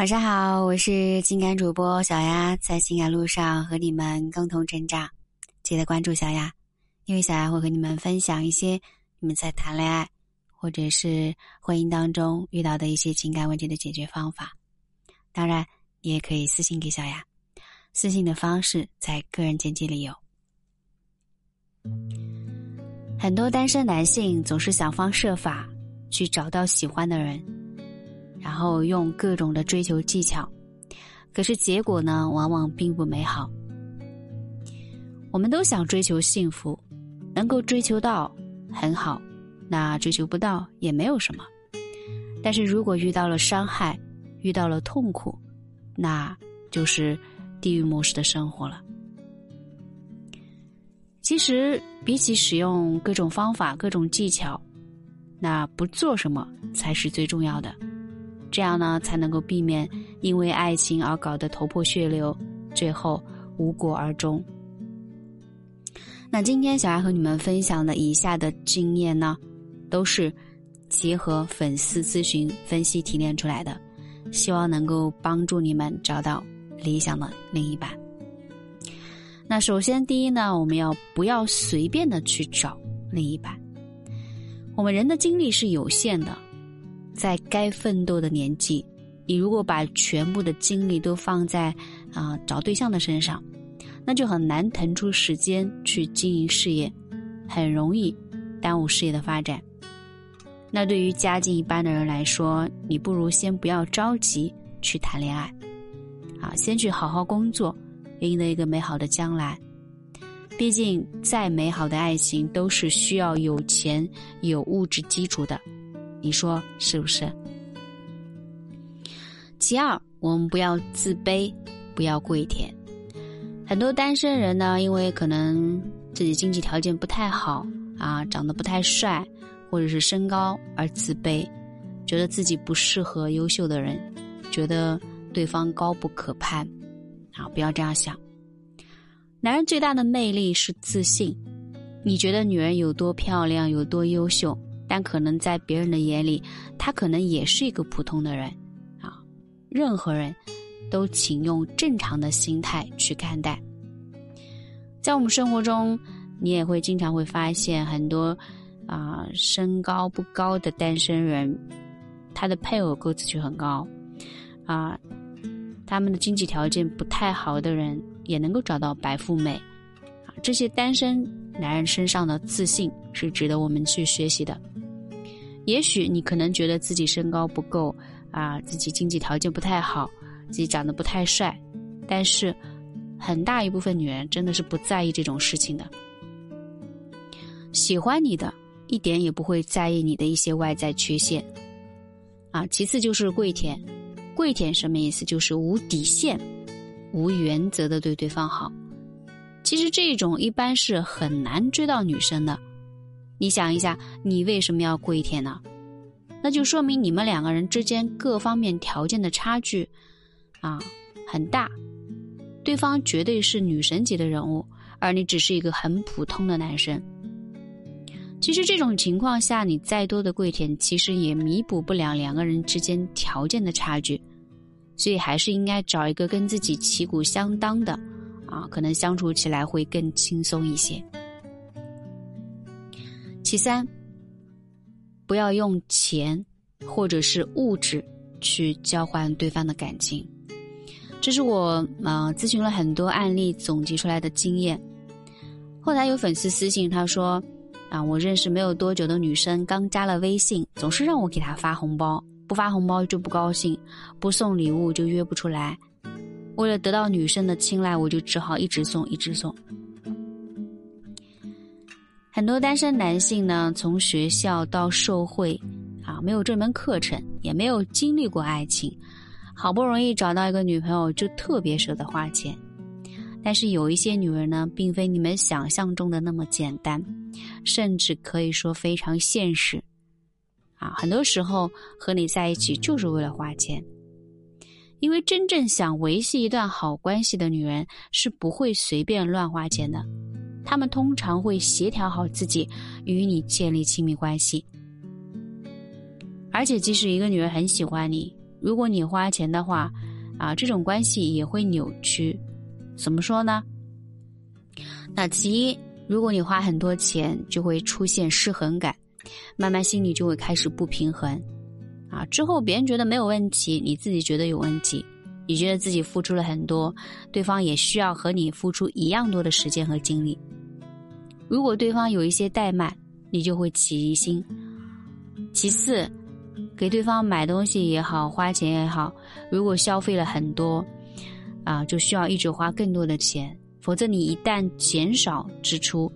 晚上好，我是情感主播小丫，在情感路上和你们共同成长。记得关注小丫，因为小丫会和你们分享一些你们在谈恋爱或者是婚姻当中遇到的一些情感问题的解决方法。当然，你也可以私信给小丫，私信的方式在个人简介里有。很多单身男性总是想方设法去找到喜欢的人。然后用各种的追求技巧，可是结果呢，往往并不美好。我们都想追求幸福，能够追求到很好，那追求不到也没有什么。但是如果遇到了伤害，遇到了痛苦，那就是地狱模式的生活了。其实，比起使用各种方法、各种技巧，那不做什么才是最重要的。这样呢，才能够避免因为爱情而搞得头破血流，最后无果而终。那今天小爱和你们分享的以下的经验呢，都是结合粉丝咨询分析提炼出来的，希望能够帮助你们找到理想的另一半。那首先第一呢，我们要不要随便的去找另一半？我们人的精力是有限的。在该奋斗的年纪，你如果把全部的精力都放在啊找对象的身上，那就很难腾出时间去经营事业，很容易耽误事业的发展。那对于家境一般的人来说，你不如先不要着急去谈恋爱，啊，先去好好工作，赢得一个美好的将来。毕竟，再美好的爱情都是需要有钱、有物质基础的。你说是不是？其二，我们不要自卑，不要跪舔。很多单身人呢，因为可能自己经济条件不太好啊，长得不太帅，或者是身高而自卑，觉得自己不适合优秀的人，觉得对方高不可攀。啊，不要这样想。男人最大的魅力是自信。你觉得女人有多漂亮，有多优秀？但可能在别人的眼里，他可能也是一个普通的人，啊，任何人都请用正常的心态去看待。在我们生活中，你也会经常会发现很多啊身高不高的单身人，他的配偶个子却很高，啊，他们的经济条件不太好的人也能够找到白富美，啊，这些单身男人身上的自信是值得我们去学习的。也许你可能觉得自己身高不够啊，自己经济条件不太好，自己长得不太帅，但是很大一部分女人真的是不在意这种事情的。喜欢你的，一点也不会在意你的一些外在缺陷，啊，其次就是跪舔，跪舔什么意思？就是无底线、无原则的对对方好。其实这种一般是很难追到女生的。你想一下，你为什么要跪舔呢？那就说明你们两个人之间各方面条件的差距，啊，很大。对方绝对是女神级的人物，而你只是一个很普通的男生。其实这种情况下，你再多的跪舔，其实也弥补不了两个人之间条件的差距。所以还是应该找一个跟自己旗鼓相当的，啊，可能相处起来会更轻松一些。其三，不要用钱或者是物质去交换对方的感情，这是我啊咨询了很多案例总结出来的经验。后台有粉丝私信他说：“啊，我认识没有多久的女生刚加了微信，总是让我给她发红包，不发红包就不高兴，不送礼物就约不出来。为了得到女生的青睐，我就只好一直送，一直送。”很多单身男性呢，从学校到社会，啊，没有这门课程，也没有经历过爱情，好不容易找到一个女朋友，就特别舍得花钱。但是有一些女人呢，并非你们想象中的那么简单，甚至可以说非常现实。啊，很多时候和你在一起就是为了花钱，因为真正想维系一段好关系的女人是不会随便乱花钱的。他们通常会协调好自己与你建立亲密关系，而且即使一个女人很喜欢你，如果你花钱的话，啊，这种关系也会扭曲。怎么说呢？那其一，如果你花很多钱，就会出现失衡感，慢慢心里就会开始不平衡。啊，之后别人觉得没有问题，你自己觉得有问题，你觉得自己付出了很多，对方也需要和你付出一样多的时间和精力。如果对方有一些怠慢，你就会起疑心。其次，给对方买东西也好，花钱也好，如果消费了很多，啊，就需要一直花更多的钱，否则你一旦减少支出，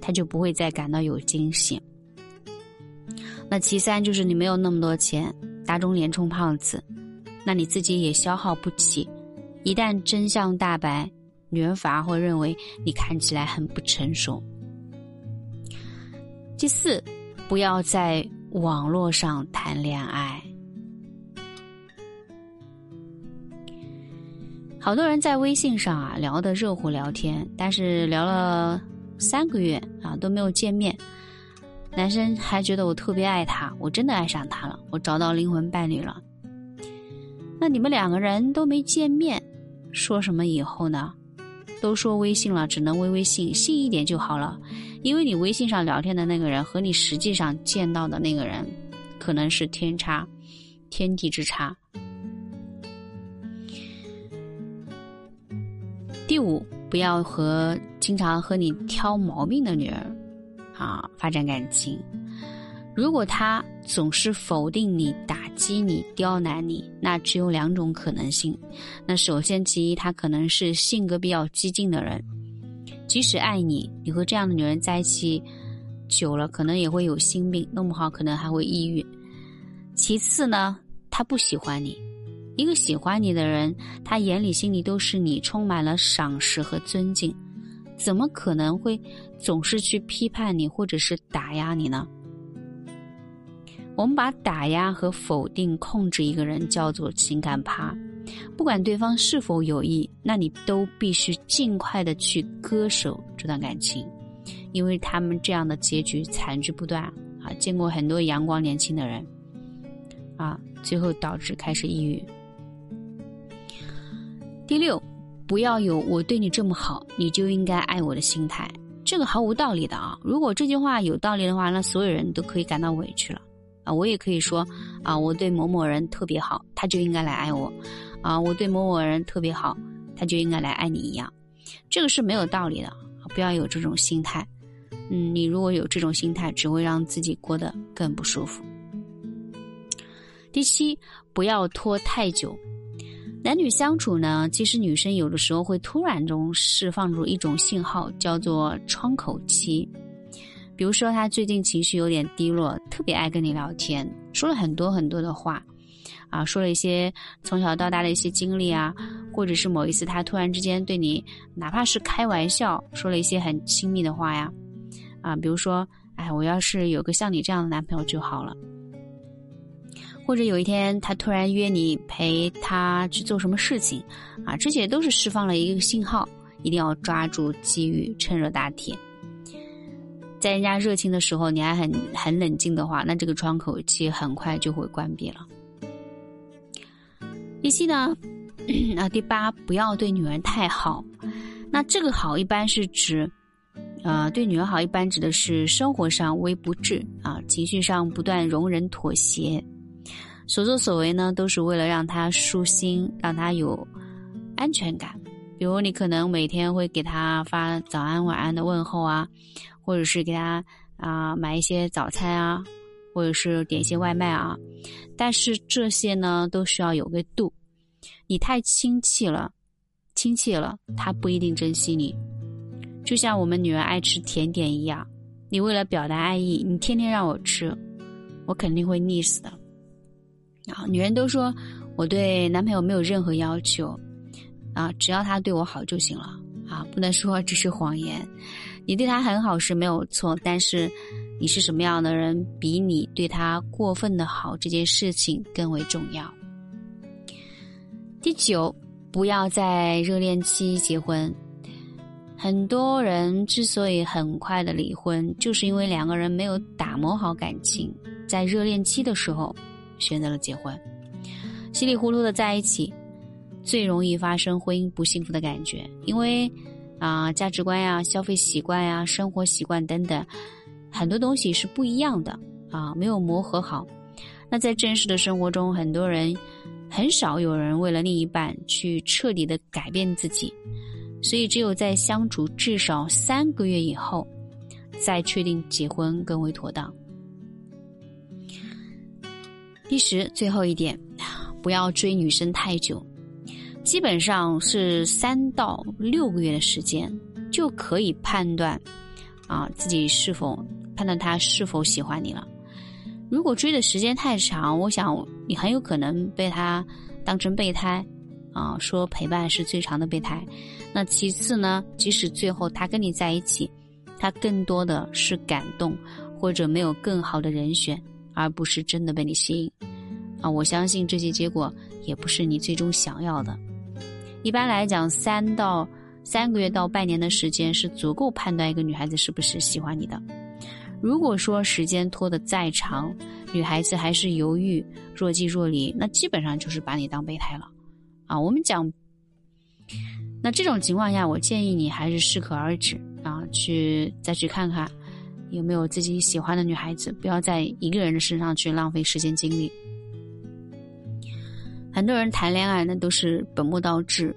他就不会再感到有惊喜。那其三就是你没有那么多钱，打肿脸充胖子，那你自己也消耗不起。一旦真相大白，女人反而会认为你看起来很不成熟。第四，不要在网络上谈恋爱。好多人在微信上啊聊得热火聊天，但是聊了三个月啊都没有见面。男生还觉得我特别爱他，我真的爱上他了，我找到灵魂伴侣了。那你们两个人都没见面，说什么以后呢？都说微信了，只能微微信，信一点就好了。因为你微信上聊天的那个人和你实际上见到的那个人，可能是天差，天地之差。第五，不要和经常和你挑毛病的女人。啊，发展感情。如果他总是否定你、打击你、刁难你，那只有两种可能性。那首先，其一，他可能是性格比较激进的人，即使爱你，你和这样的女人在一起久了，可能也会有心病，弄不好可能还会抑郁。其次呢，他不喜欢你。一个喜欢你的人，他眼里、心里都是你，充满了赏识和尊敬。怎么可能会总是去批判你或者是打压你呢？我们把打压和否定控制一个人叫做情感趴，不管对方是否有意，那你都必须尽快的去割舍这段感情，因为他们这样的结局惨剧不断啊！见过很多阳光年轻的人啊，最后导致开始抑郁。第六。不要有我对你这么好，你就应该爱我的心态，这个毫无道理的啊！如果这句话有道理的话，那所有人都可以感到委屈了我也可以说啊，我对某某人特别好，他就应该来爱我啊！我对某某人特别好，他就应该来爱你一样，这个是没有道理的，不要有这种心态。嗯，你如果有这种心态，只会让自己过得更不舒服。第七，不要拖太久。男女相处呢，其实女生有的时候会突然中释放出一种信号，叫做窗口期。比如说，他最近情绪有点低落，特别爱跟你聊天，说了很多很多的话，啊，说了一些从小到大的一些经历啊，或者是某一次他突然之间对你，哪怕是开玩笑，说了一些很亲密的话呀，啊，比如说，哎，我要是有个像你这样的男朋友就好了。或者有一天他突然约你陪他去做什么事情，啊，这些都是释放了一个信号，一定要抓住机遇，趁热打铁。在人家热情的时候，你还很很冷静的话，那这个窗口期很快就会关闭了。第七呢，啊，第八，不要对女人太好。那这个好一般是指，呃，对女人好一般指的是生活上微不至啊，情绪上不断容忍妥协。所作所为呢，都是为了让他舒心，让他有安全感。比如，你可能每天会给他发早安、晚安的问候啊，或者是给他啊买一些早餐啊，或者是点一些外卖啊。但是这些呢，都需要有个度。你太亲切了，亲切了，他不一定珍惜你。就像我们女人爱吃甜点一样，你为了表达爱意，你天天让我吃，我肯定会腻死的。啊，女人都说我对男朋友没有任何要求，啊，只要他对我好就行了，啊，不能说这是谎言。你对他很好是没有错，但是你是什么样的人，比你对他过分的好这件事情更为重要。第九，不要在热恋期结婚。很多人之所以很快的离婚，就是因为两个人没有打磨好感情，在热恋期的时候。选择了结婚，稀里糊涂的在一起，最容易发生婚姻不幸福的感觉，因为啊，价值观呀、消费习惯呀、生活习惯等等，很多东西是不一样的啊，没有磨合好。那在真实的生活中，很多人很少有人为了另一半去彻底的改变自己，所以只有在相处至少三个月以后，再确定结婚更为妥当。第十，最后一点，不要追女生太久，基本上是三到六个月的时间就可以判断，啊，自己是否判断他是否喜欢你了。如果追的时间太长，我想你很有可能被他当成备胎，啊，说陪伴是最长的备胎。那其次呢，即使最后他跟你在一起，他更多的是感动，或者没有更好的人选。而不是真的被你吸引，啊，我相信这些结果也不是你最终想要的。一般来讲，三到三个月到半年的时间是足够判断一个女孩子是不是喜欢你的。如果说时间拖得再长，女孩子还是犹豫、若即若离，那基本上就是把你当备胎了。啊，我们讲，那这种情况下，我建议你还是适可而止啊，去再去看看。有没有自己喜欢的女孩子？不要在一个人的身上去浪费时间精力。很多人谈恋爱那都是本末倒置、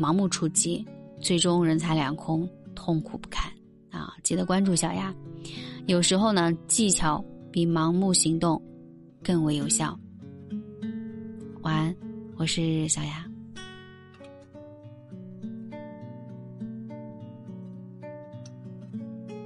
盲目出击，最终人财两空，痛苦不堪啊！记得关注小丫。有时候呢，技巧比盲目行动更为有效。晚安，我是小丫。